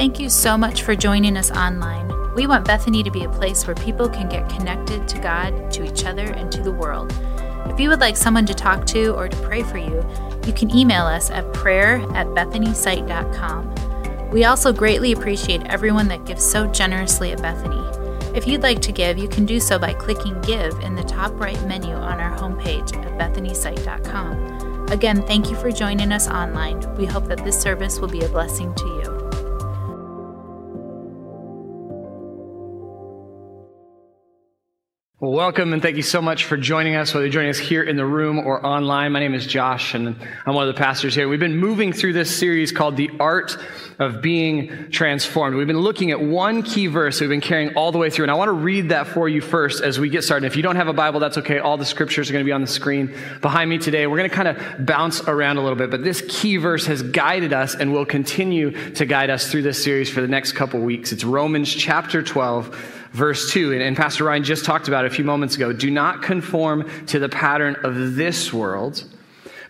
Thank you so much for joining us online. We want Bethany to be a place where people can get connected to God, to each other, and to the world. If you would like someone to talk to or to pray for you, you can email us at prayer at bethanysite.com. We also greatly appreciate everyone that gives so generously at Bethany. If you'd like to give, you can do so by clicking Give in the top right menu on our homepage at bethanysite.com. Again, thank you for joining us online. We hope that this service will be a blessing to you. Well, welcome and thank you so much for joining us, whether you're joining us here in the room or online. My name is Josh and I'm one of the pastors here. We've been moving through this series called The Art of Being Transformed. We've been looking at one key verse we've been carrying all the way through, and I want to read that for you first as we get started. If you don't have a Bible, that's okay. All the scriptures are going to be on the screen behind me today. We're going to kind of bounce around a little bit, but this key verse has guided us and will continue to guide us through this series for the next couple weeks. It's Romans chapter 12 verse 2, and, and, Pastor Ryan just talked about it a few moments ago. Do not conform to the pattern of this world,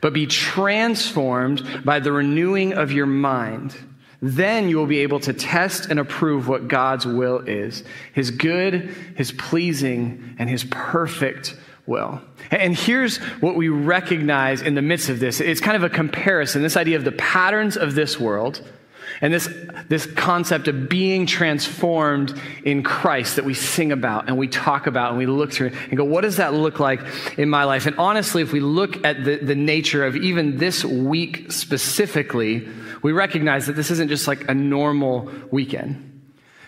but be transformed by the renewing of your mind. Then you will be able to test and approve what God's will is His good, His pleasing, and His perfect will. And here's what we recognize in the midst of this it's kind of a comparison this idea of the patterns of this world and this, this concept of being transformed in Christ that we sing about and we talk about and we look through and go, what does that look like in my life? And honestly, if we look at the, the nature of even this week specifically, we recognize that this isn't just like a normal weekend.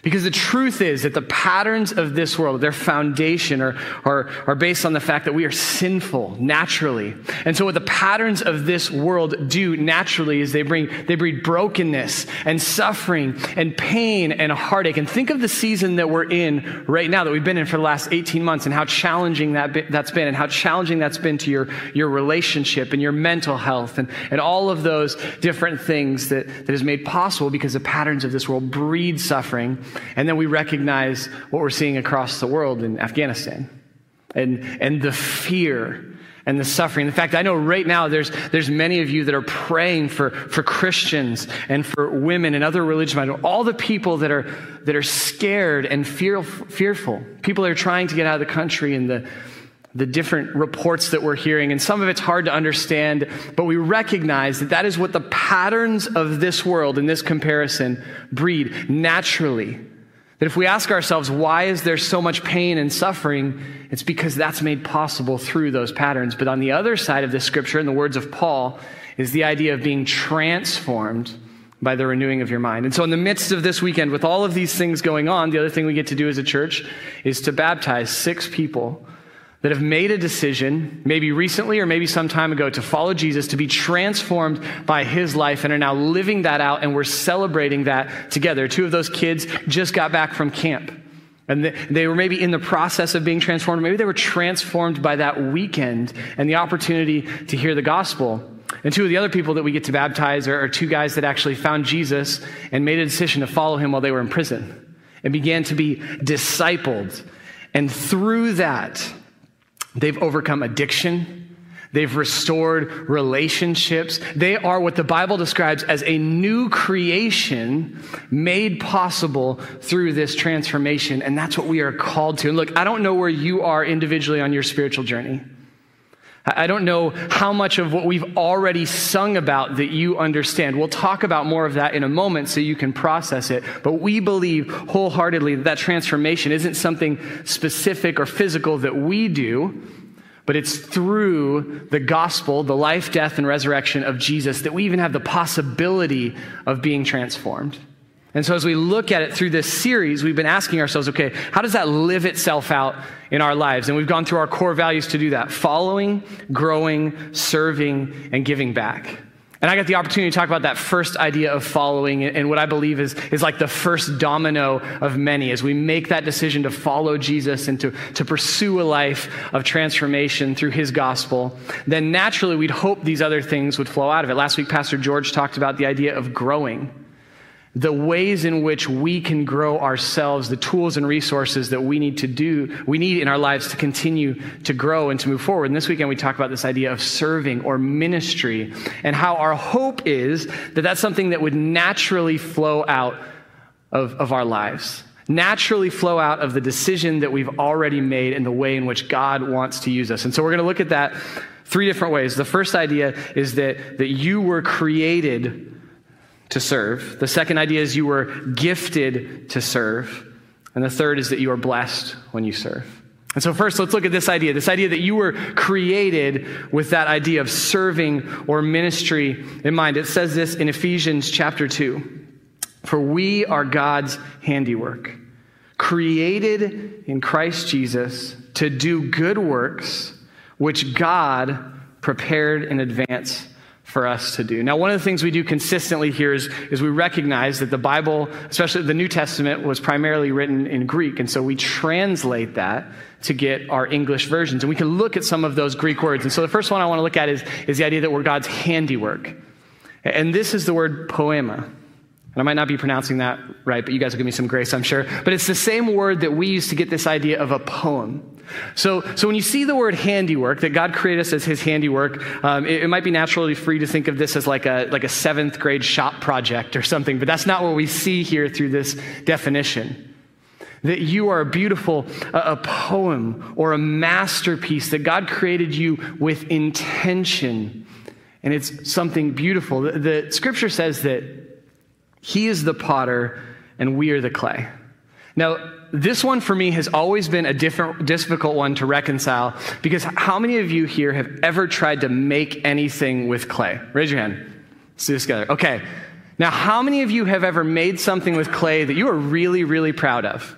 Because the truth is that the patterns of this world, their foundation, are, are, are based on the fact that we are sinful naturally. And so, what the patterns of this world do naturally is they bring they breed brokenness and suffering and pain and heartache. And think of the season that we're in right now, that we've been in for the last 18 months, and how challenging that that's been, and how challenging that's been to your, your relationship and your mental health, and, and all of those different things that, that is made possible because the patterns of this world breed suffering and then we recognize what we're seeing across the world in Afghanistan and, and the fear and the suffering. In fact, I know right now there's, there's many of you that are praying for, for Christians and for women and other religious minded, all the people that are, that are scared and fear, fearful. People that are trying to get out of the country and the, the different reports that we're hearing, and some of it's hard to understand, but we recognize that that is what the patterns of this world in this comparison breed naturally. That if we ask ourselves, why is there so much pain and suffering? It's because that's made possible through those patterns. But on the other side of this scripture, in the words of Paul, is the idea of being transformed by the renewing of your mind. And so, in the midst of this weekend, with all of these things going on, the other thing we get to do as a church is to baptize six people that have made a decision, maybe recently or maybe some time ago, to follow Jesus, to be transformed by his life, and are now living that out, and we're celebrating that together. Two of those kids just got back from camp. And they were maybe in the process of being transformed. Maybe they were transformed by that weekend and the opportunity to hear the gospel. And two of the other people that we get to baptize are, are two guys that actually found Jesus and made a decision to follow him while they were in prison and began to be discipled. And through that, They've overcome addiction. They've restored relationships. They are what the Bible describes as a new creation made possible through this transformation. And that's what we are called to. And look, I don't know where you are individually on your spiritual journey. I don't know how much of what we've already sung about that you understand. We'll talk about more of that in a moment so you can process it. But we believe wholeheartedly that that transformation isn't something specific or physical that we do, but it's through the gospel, the life, death, and resurrection of Jesus that we even have the possibility of being transformed. And so, as we look at it through this series, we've been asking ourselves, okay, how does that live itself out in our lives? And we've gone through our core values to do that following, growing, serving, and giving back. And I got the opportunity to talk about that first idea of following and what I believe is, is like the first domino of many as we make that decision to follow Jesus and to, to pursue a life of transformation through his gospel. Then naturally, we'd hope these other things would flow out of it. Last week, Pastor George talked about the idea of growing the ways in which we can grow ourselves, the tools and resources that we need to do, we need in our lives to continue to grow and to move forward. And this weekend we talk about this idea of serving or ministry and how our hope is that that's something that would naturally flow out of, of our lives naturally flow out of the decision that we've already made and the way in which God wants to use us. And so we're going to look at that three different ways. The first idea is that, that you were created to serve. The second idea is you were gifted to serve. And the third is that you are blessed when you serve. And so, first, let's look at this idea this idea that you were created with that idea of serving or ministry in mind. It says this in Ephesians chapter 2 For we are God's handiwork, created in Christ Jesus to do good works, which God prepared in advance for us to do. Now, one of the things we do consistently here is, is we recognize that the Bible, especially the New Testament, was primarily written in Greek. And so we translate that to get our English versions. And we can look at some of those Greek words. And so the first one I want to look at is, is the idea that we're God's handiwork. And this is the word poiema. And I might not be pronouncing that right, but you guys will give me some grace, I'm sure. But it's the same word that we use to get this idea of a poem. So, so when you see the word handiwork, that God created us as his handiwork, um, it, it, might be naturally free to think of this as like a, like a seventh grade shop project or something, but that's not what we see here through this definition. That you are a beautiful, a, a poem or a masterpiece, that God created you with intention. And it's something beautiful. The, the scripture says that he is the potter and we are the clay. Now, this one for me has always been a different, difficult one to reconcile because how many of you here have ever tried to make anything with clay? Raise your hand. Let's do this together. Okay. Now, how many of you have ever made something with clay that you are really, really proud of?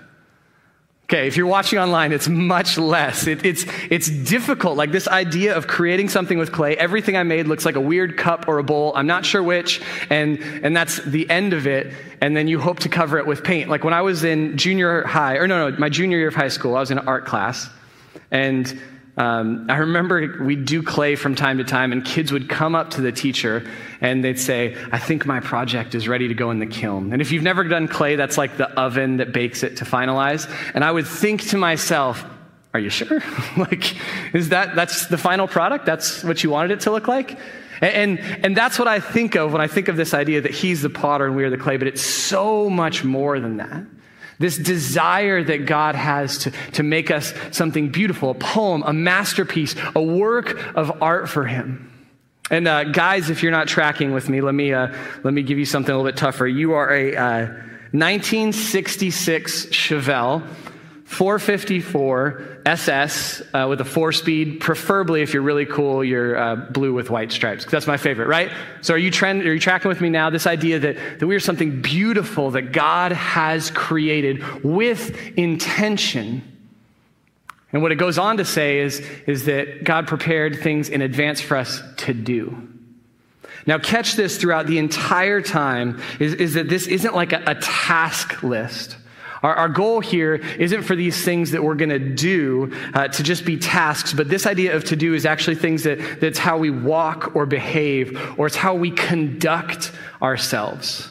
Okay, if you're watching online, it's much less. It, it's, it's difficult. Like this idea of creating something with clay, everything I made looks like a weird cup or a bowl. I'm not sure which, and, and that's the end of it. And then you hope to cover it with paint. Like when I was in junior high, or no, no, my junior year of high school, I was in art class, and um, I remember we'd do clay from time to time, and kids would come up to the teacher and they'd say, I think my project is ready to go in the kiln. And if you've never done clay, that's like the oven that bakes it to finalize. And I would think to myself, Are you sure? like, is that that's the final product? That's what you wanted it to look like? And, and, and that's what I think of when I think of this idea that he's the potter and we are the clay, but it's so much more than that. This desire that God has to, to make us something beautiful, a poem, a masterpiece, a work of art for Him. And uh, guys, if you're not tracking with me, let me, uh, let me give you something a little bit tougher. You are a uh, 1966 Chevelle 454 SS uh, with a four speed, preferably if you're really cool, you're uh, blue with white stripes. That's my favorite, right? So are you, trend, are you tracking with me now? This idea that, that we are something beautiful that God has created with intention. And what it goes on to say is, is that God prepared things in advance for us to do. Now, catch this throughout the entire time is, is that this isn't like a, a task list. Our, our goal here isn't for these things that we're going to do uh, to just be tasks, but this idea of to do is actually things that, that's how we walk or behave, or it's how we conduct ourselves.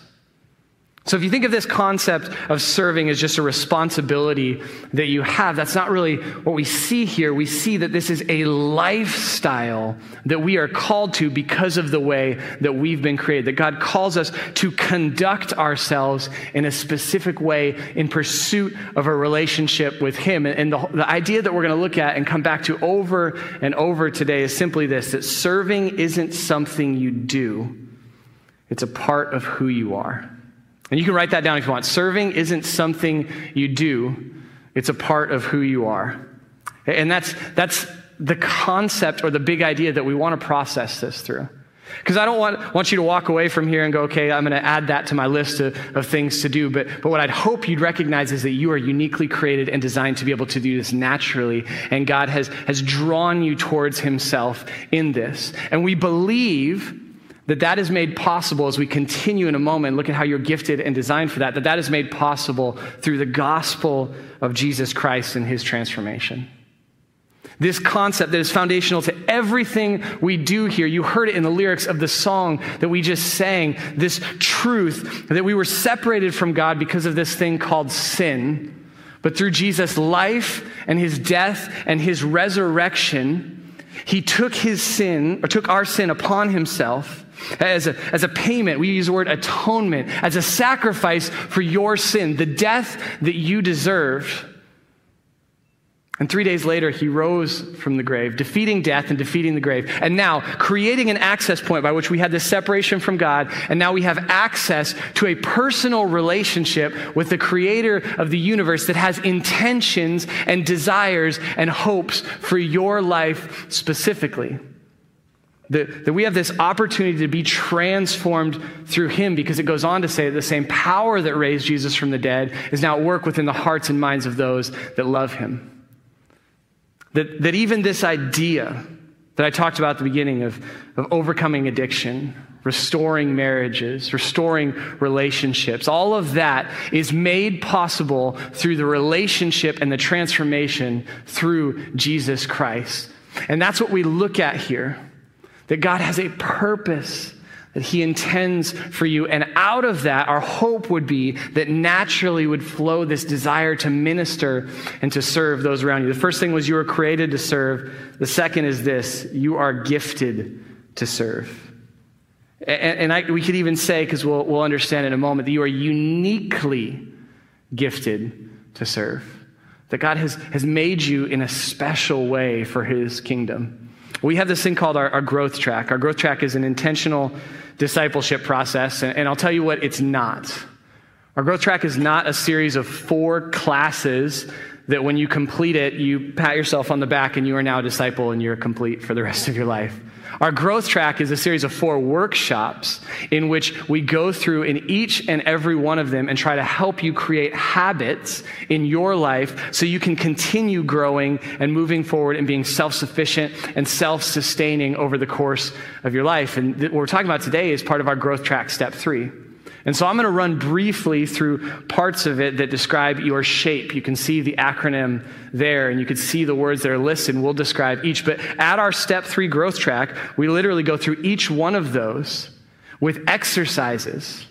So, if you think of this concept of serving as just a responsibility that you have, that's not really what we see here. We see that this is a lifestyle that we are called to because of the way that we've been created. That God calls us to conduct ourselves in a specific way in pursuit of a relationship with Him. And the, the idea that we're going to look at and come back to over and over today is simply this that serving isn't something you do, it's a part of who you are. And you can write that down if you want. Serving isn't something you do, it's a part of who you are. And that's, that's the concept or the big idea that we want to process this through. Because I don't want, want you to walk away from here and go, okay, I'm going to add that to my list of, of things to do. But, but what I'd hope you'd recognize is that you are uniquely created and designed to be able to do this naturally. And God has, has drawn you towards Himself in this. And we believe that that is made possible as we continue in a moment look at how you're gifted and designed for that that that is made possible through the gospel of jesus christ and his transformation this concept that is foundational to everything we do here. You heard it in the lyrics of the song that we just sang. This truth that we were separated from God because of this thing called sin. But through Jesus' life and his death and his resurrection, he took his sin, or took our sin upon himself as a, as a payment. We use the word atonement, as a sacrifice for your sin, the death that you deserved. And three days later, he rose from the grave, defeating death and defeating the grave. And now, creating an access point by which we had this separation from God. And now we have access to a personal relationship with the creator of the universe that has intentions and desires and hopes for your life specifically. That, that we have this opportunity to be transformed through him because it goes on to say that the same power that raised Jesus from the dead is now at work within the hearts and minds of those that love him. That, that even this idea that I talked about at the beginning of, of overcoming addiction, restoring marriages, restoring relationships, all of that is made possible through the relationship and the transformation through Jesus Christ. And that's what we look at here that God has a purpose that He intends for you. And out of that, our hope would be that naturally would flow this desire to minister and to serve those around you. The first thing was you were created to serve. The second is this you are gifted to serve. And, I, we could even say, because we'll, we'll understand in a moment, that you are uniquely gifted to serve. That God has, has made you in a special way for His kingdom. We have this thing called our, our growth track. Our growth track is an intentional discipleship process, and, and I'll tell you what, it's not. Our growth track is not a series of four classes that when you complete it, you pat yourself on the back and you are now a disciple and you're complete for the rest of your life. Our growth track is a series of four workshops in which we go through in each and every one of them and try to help you create habits in your life so you can continue growing and moving forward and being self sufficient and self sustaining over the course of your life. And what we're talking about today is part of our growth track, step three. And so I'm going to run briefly through parts of it that describe your shape. You can see the acronym there, and you can see the words that are listed. We'll describe each. But at our step three growth track, we literally go through each one of those with exercises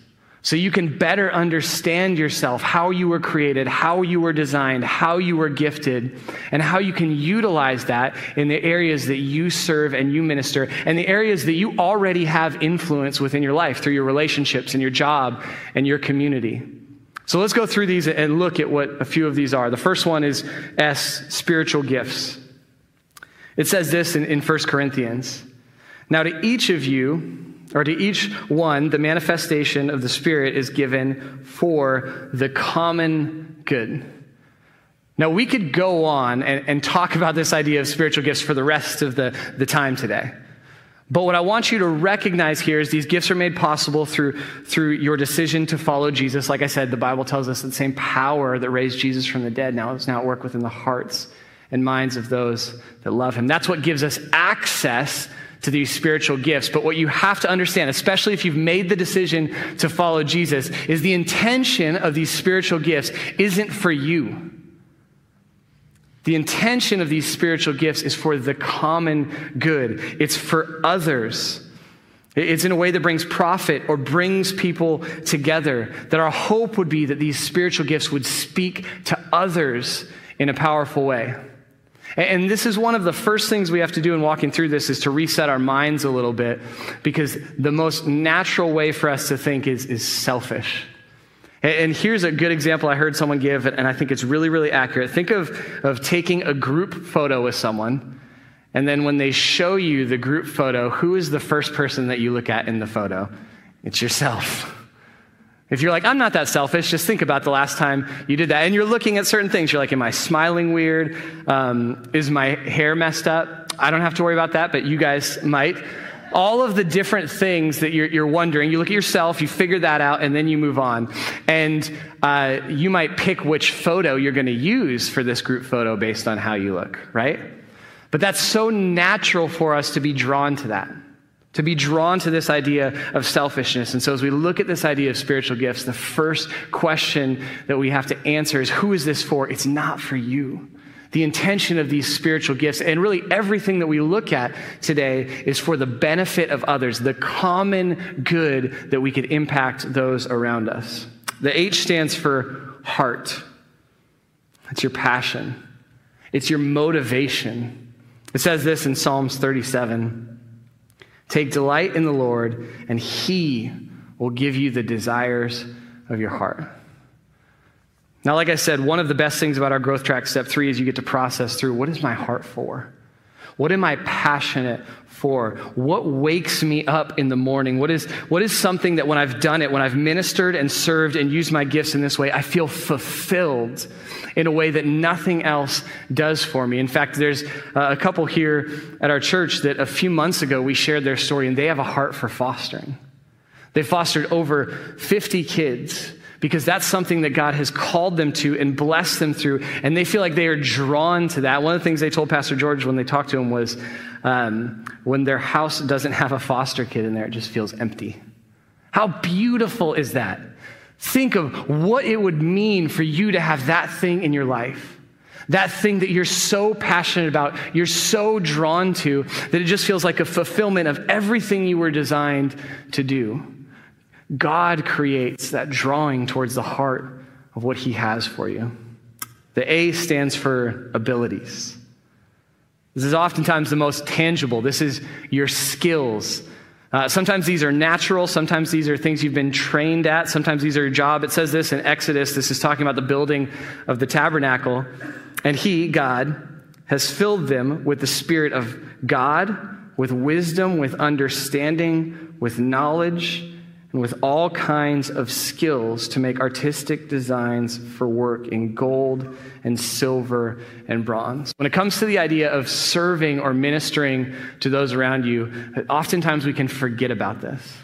so you can better understand yourself, how you were created, how you were designed, how you were gifted, and how you can utilize that in the areas that you serve and you minister, and the areas that you already have influence within your life through your relationships and your job and your community. So let's go through these and look at what a few of these are. The first one is S, spiritual gifts. It says this in, in 1 Corinthians. Now, to each of you, or to each one, the manifestation of the Spirit is given for the common good. Now, we could go on and, and, talk about this idea of spiritual gifts for the rest of the, the time today. But what I want you to recognize here is these gifts are made possible through, through your decision to follow Jesus. Like I said, the Bible tells us that the same power that raised Jesus from the dead now is now at work within the hearts and minds of those that love him. That's what gives us access to these spiritual gifts. But what you have to understand, especially if you've made the decision to follow Jesus, is the intention of these spiritual gifts isn't for you. The intention of these spiritual gifts is for the common good, it's for others. It's in a way that brings profit or brings people together. That our hope would be that these spiritual gifts would speak to others in a powerful way. And this is one of the first things we have to do in walking through this is to reset our minds a little bit because the most natural way for us to think is, is selfish. And here's a good example I heard someone give, and I think it's really, really accurate. Think of, of taking a group photo with someone, and then when they show you the group photo, who is the first person that you look at in the photo? It's yourself. If you're like, I'm not that selfish, just think about the last time you did that. And you're looking at certain things. You're like, Am I smiling weird? Um, is my hair messed up? I don't have to worry about that, but you guys might. All of the different things that you're, you're wondering, you look at yourself, you figure that out, and then you move on. And uh, you might pick which photo you're going to use for this group photo based on how you look, right? But that's so natural for us to be drawn to that to be drawn to this idea of selfishness. And so, as we look at this idea of spiritual gifts, the first question that we have to answer is who is this for? It's not for you. The intention of these spiritual gifts, and really everything that we look at today, is for the benefit of others, the common good that we could impact those around us. The H stands for heart, it's your passion, it's your motivation. It says this in Psalms 37. Take delight in the Lord, and He will give you the desires of your heart. Now, like I said, one of the best things about our growth track, step three, is you get to process through what is my heart for? What am I passionate for? What wakes me up in the morning? What is, what is something that when I've done it, when I've ministered and served and used my gifts in this way, I feel fulfilled in a way that nothing else does for me? In fact, there's a couple here at our church that a few months ago we shared their story, and they have a heart for fostering. They fostered over 50 kids because that's something that God has called them to and blessed them through. And they feel like they are drawn to that. One of the things they told Pastor George when they talked to him was um, when their house doesn't have a foster kid in there, it just feels empty. How beautiful is that? Think of what it would mean for you to have that thing in your life. That thing that you're so passionate about, you're so drawn to, that it just feels like a fulfillment of everything you were designed to do. God creates that drawing towards the heart of what He has for you. The A stands for abilities. This is oftentimes the most tangible. This is your skills. Uh, sometimes these are natural. Sometimes these are things you've been trained at. Sometimes these are your job. It says this in Exodus. This is talking about the building of the tabernacle. And He, God, has filled them with the Spirit of God, with wisdom, with understanding, with knowledge and with all kinds of skills to make artistic designs for work in gold and silver and bronze. When it comes to the idea of serving or ministering to those around you, oftentimes we can forget about this.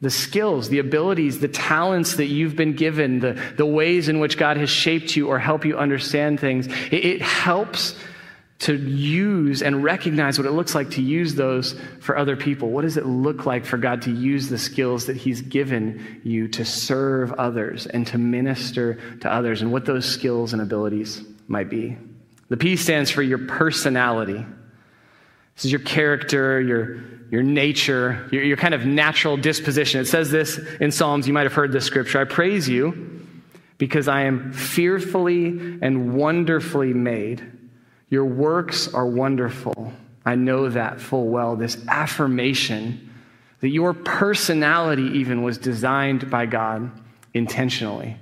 The skills, the abilities, the talents that you've been given, the, the ways in which God has shaped you or help you understand things, it, it helps to use and recognize what it looks like to use those for other people. What does it look like for God to use the skills that He's given you to serve others and to minister to others, and what those skills and abilities might be? The P stands for your personality. This is your character, your, your nature, your, your kind of natural disposition. It says this in Psalms. You might have heard this scripture. I praise you because I am fearfully and wonderfully made. Your works are wonderful. I know that full well. This affirmation that your personality even was designed by God intentionally.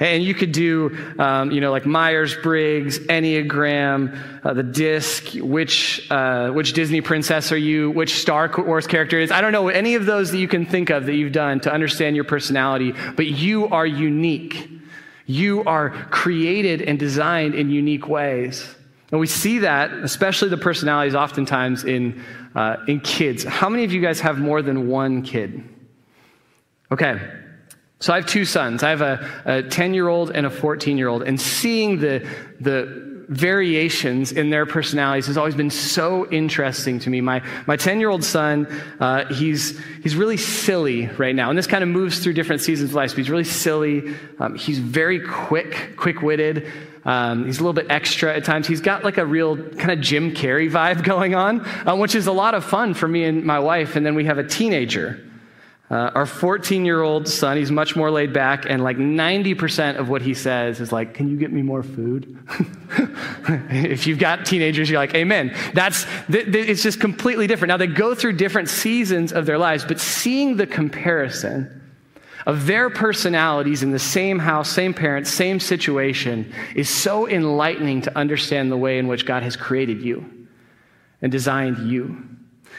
And you could do, um, you know, like Myers Briggs, Enneagram, uh, the disc, which, uh, which Disney princess are you, which Star Wars character is. I don't know any of those that you can think of that you've done to understand your personality, but you are unique. You are created and designed in unique ways. And we see that, especially the personalities, oftentimes in, uh, in kids. How many of you guys have more than one kid? Okay. So I have two sons. I have a 10 year old and a 14 year old. And seeing the, the variations in their personalities has always been so interesting to me. My, my 10 year old son, uh, he's, he's really silly right now. And this kind of moves through different seasons of life. So he's really silly. Um, he's very quick, quick witted. Um, he's a little bit extra at times. He's got like a real kind of Jim Carrey vibe going on, uh, which is a lot of fun for me and my wife. And then we have a teenager. Uh, our 14 year old son, he's much more laid back, and like 90% of what he says is like, Can you get me more food? if you've got teenagers, you're like, Amen. That's, th- th- it's just completely different. Now, they go through different seasons of their lives, but seeing the comparison of their personalities in the same house, same parents, same situation is so enlightening to understand the way in which God has created you and designed you.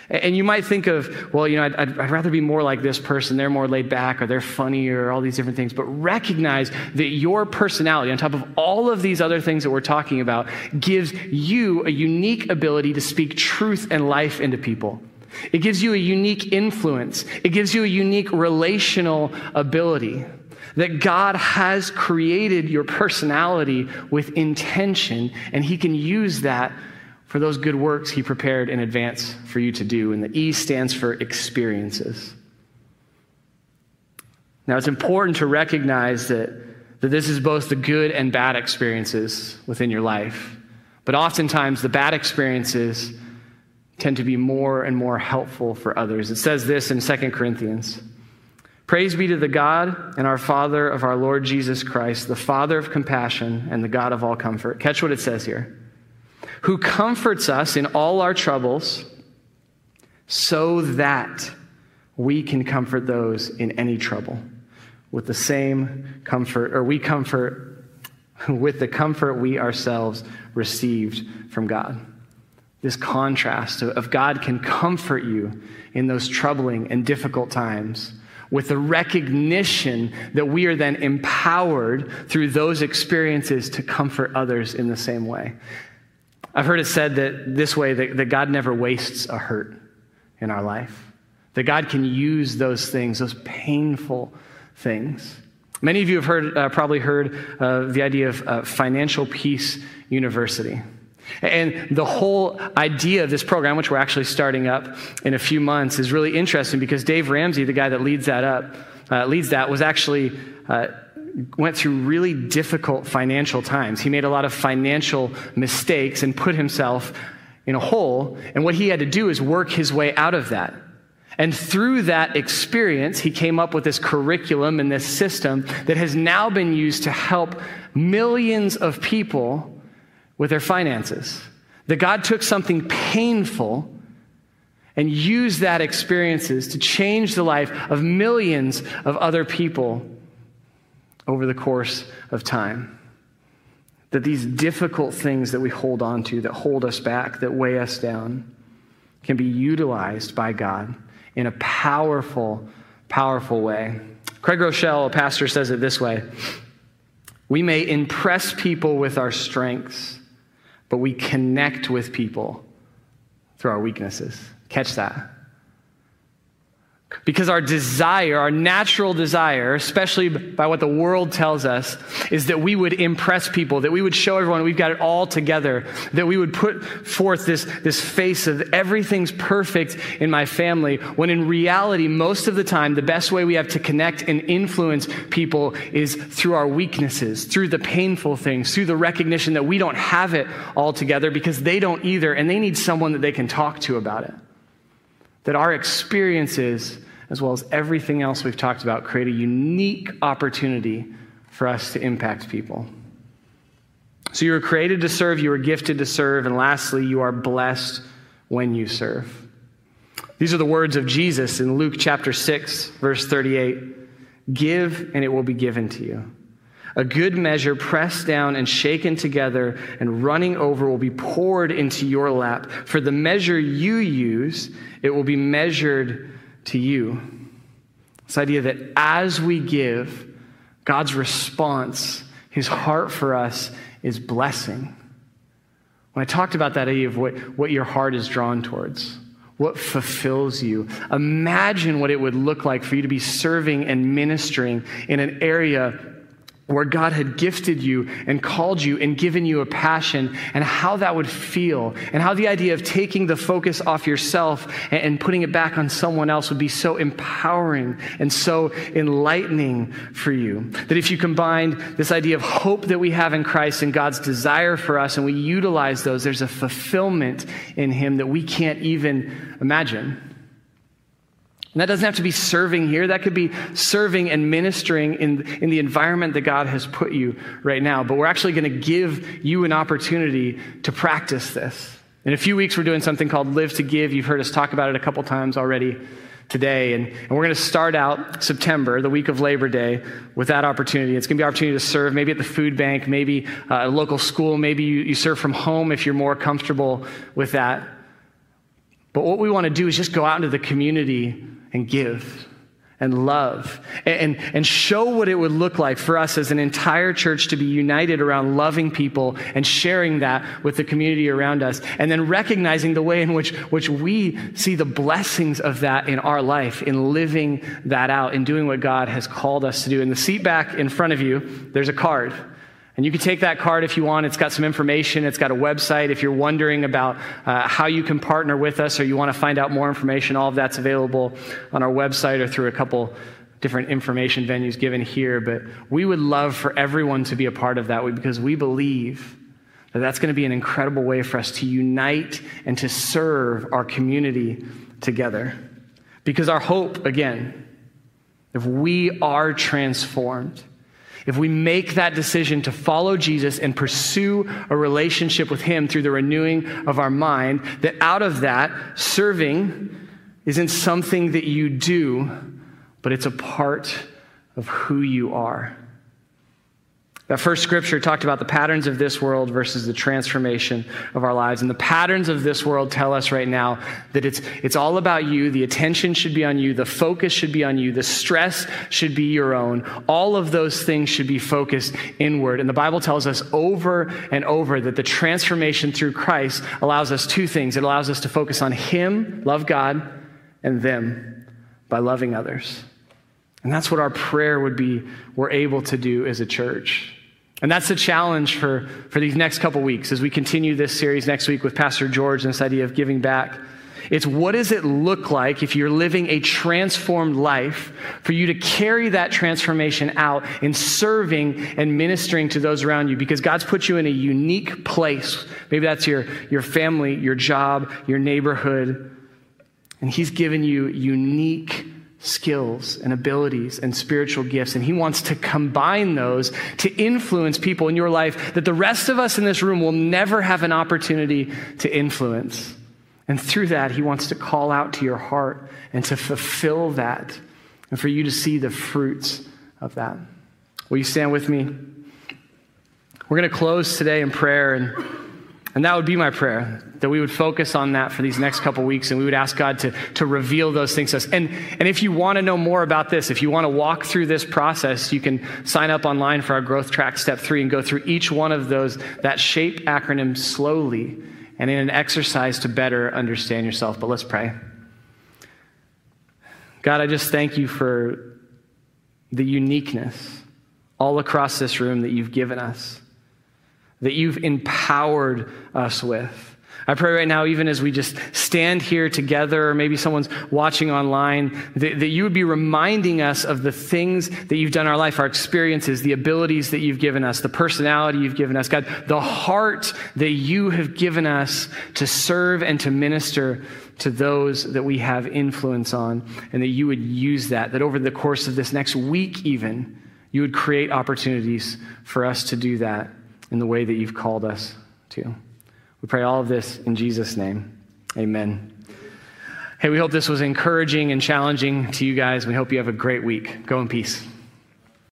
And you might think of, well, you know, I'd, I'd, rather be more like this person. They're more laid back or they're funnier or all these different things. But recognize that your personality, on top of all of these other things that we're talking about, gives you a unique ability to speak truth and life into people. It gives you a unique influence. It gives you a unique relational ability. That God has created your personality with intention, and He can use that for those good works He prepared in advance for you to do. And the E stands for experiences. Now, it's important to recognize that, that this is both the good and bad experiences within your life. But oftentimes, the bad experiences tend to be more and more helpful for others. It says this in 2 Corinthians Praise be to the God and our Father of our Lord Jesus Christ, the Father of compassion and the God of all comfort. Catch what it says here. Who comforts us in all our troubles so that we can comfort those in any trouble with the same comfort, or we comfort with the comfort we ourselves received from God. This contrast of God can comfort you in those troubling and difficult times with the recognition that we are then empowered through those experiences to comfort others in the same way. I've heard it said that this way that, that God never wastes a hurt in our life, that God can use those things, those painful things. Many of you have heard, uh, probably heard uh, the idea of uh, Financial Peace University. And the whole idea of this program, which we're actually starting up in a few months, is really interesting because Dave Ramsey, the guy that leads that up, uh, leads that, was actually uh, went through really difficult financial times. He made a lot of financial mistakes and put himself in a hole. And what he had to do is work his way out of that. And through that experience, he came up with this curriculum and this system that has now been used to help millions of people with their finances. That God took something painful and used that experiences to change the life of millions of other people over the course of time. That these difficult things that we hold on to, that hold us back, that weigh us down, can be utilized by God in a powerful, powerful way. Craig Groeschel, a pastor, says it this way We may impress people with our strengths, but we connect with people through our weaknesses. Catch that. Because our desire, our natural desire, especially by what the world tells us, is that we would impress people, that we would show everyone we've got it all together, that we would put forth this, this face of everything's perfect in my family, when in reality, most of the time, the best way we have to connect and influence people is through our weaknesses, through the painful things, through the recognition that we don't have it all together because they don't either, and they need someone that they can talk to about it. That our experiences as well as everything else we've talked about, create a unique opportunity for us to impact people. So you were created to serve, you were gifted to serve, and lastly, you are blessed when you serve. These are the words of Jesus in Luke chapter 6, verse 38 Give, and it will be given to you. A good measure, pressed down and shaken together and running over, will be poured into your lap. For the measure you use, it will be measured to you. This idea that as we give, God's response, his heart for us, is blessing. When I talked about that idea of what, what your heart is drawn towards, what fulfills you, imagine what it would look like for you to be serving and ministering in an area where God had gifted you and called you and given you a passion, and how that would feel, and how the idea of taking the focus off yourself and, putting it back on someone else would be so empowering and so enlightening for you. That if you combined this idea of hope that we have in Christ and God's desire for us, and we utilize those, there's a fulfillment in Him that we can't even imagine. And that doesn't have to be serving here. That could be serving and ministering in, in the environment that God has put you right now. But we're actually going to give you an opportunity to practice this. In a few weeks, we're doing something called Live to Give. You've heard us talk about it a couple times already today. And, and we're going to start out September, the week of Labor Day, with that opportunity. It's going to be an opportunity to serve maybe at the food bank, maybe uh, a local school, maybe you, you serve from home if you're more comfortable with that. But what we want to do is just go out into the community and give and love and, and show what it would look like for us as an entire church to be united around loving people and sharing that with the community around us and then recognizing the way in which, which we see the blessings of that in our life in living that out in doing what god has called us to do. In the seat back in front of you there's a card and you can take that card if you want. It's got some information. It's got a website. If you're wondering about uh, how you can partner with us or you want to find out more information, all of that's available on our website or through a couple different information venues given here. But we would love for everyone to be a part of that because we believe that that's going to be an incredible way for us to unite and to serve our community together. Because our hope, again, if we are transformed, if we make that decision to follow Jesus and pursue a relationship with Him through the renewing of our mind, that out of that, serving isn't something that you do, but it's a part of who you are. That first scripture talked about the patterns of this world versus the transformation of our lives. And the patterns of this world tell us right now that it's, it's all about you. The attention should be on you. The focus should be on you. The stress should be your own. All of those things should be focused inward. And the Bible tells us over and over that the transformation through Christ allows us two things. It allows us to focus on Him, love God, and them by loving others. And that's what our prayer would be we're able to do as a church. And that's the challenge for, for these next couple weeks as we continue this series next week with Pastor George and this idea of giving back. It's what does it look like if you're living a transformed life for you to carry that transformation out in serving and ministering to those around you because God's put you in a unique place. Maybe that's your, your family, your job, your neighborhood. And He's given you unique skills and abilities and spiritual gifts. And He wants to combine those to influence people in your life that the rest of us in this room will never have an opportunity to influence. And through that, He wants to call out to your heart and to fulfill that and for you to see the fruits of that. Will you stand with me? We're going to close today in prayer and and that would be my prayer, that we would focus on that for these next couple weeks and we would ask God to, to reveal those things to us. And, and if you want to know more about this, if you want to walk through this process, you can sign up online for our Growth Track Step 3 and go through each one of those, that SHAPE acronym slowly and in an exercise to better understand yourself. But let's pray. God, I just thank you for the uniqueness all across this room that you've given us that you've empowered us with. I pray right now, even as we just stand here together, or maybe someone's watching online, that, that, you would be reminding us of the things that you've done in our life, our experiences, the abilities that you've given us, the personality you've given us, God, the heart that you have given us to serve and to minister to those that we have influence on, and that you would use that, that over the course of this next week, even, you would create opportunities for us to do that in the way that you've called us to. We pray all of this in Jesus' name. Amen. Hey, we hope this was encouraging and challenging to you guys. We hope you have a great week. Go in peace.